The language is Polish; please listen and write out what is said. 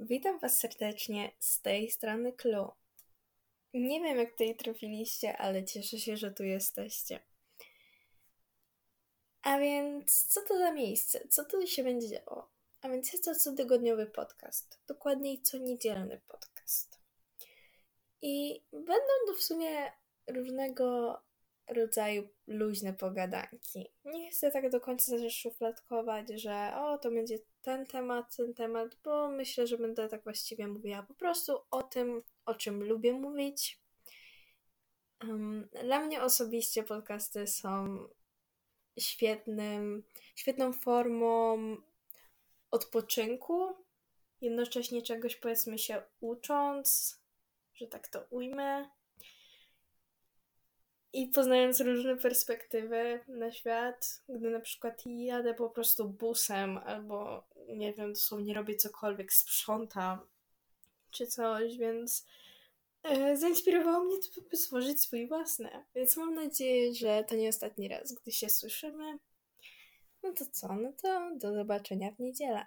Witam Was serdecznie z tej strony Clue. Nie wiem, jak tutaj trafiliście, ale cieszę się, że tu jesteście. A więc, co to za miejsce? Co tu się będzie działo? A więc jest to cotygodniowy podcast, dokładniej co niedzielny podcast. I będą to w sumie różnego rodzaju luźne pogadanki. Nie chcę tak do końca zaszufladkować, że o, to będzie ten temat, ten temat, bo myślę, że będę tak właściwie mówiła po prostu o tym, o czym lubię mówić. Um, dla mnie osobiście podcasty są świetnym, świetną formą odpoczynku, jednocześnie czegoś powiedzmy się ucząc, że tak to ujmę i poznając różne perspektywy na świat, gdy na przykład jadę po prostu busem albo nie wiem, dosłownie robię cokolwiek, sprzątam czy coś, więc e, zainspirowało mnie to, by stworzyć swój własny. Więc mam nadzieję, że to nie ostatni raz, gdy się słyszymy. No to co? No to do zobaczenia w niedzielę.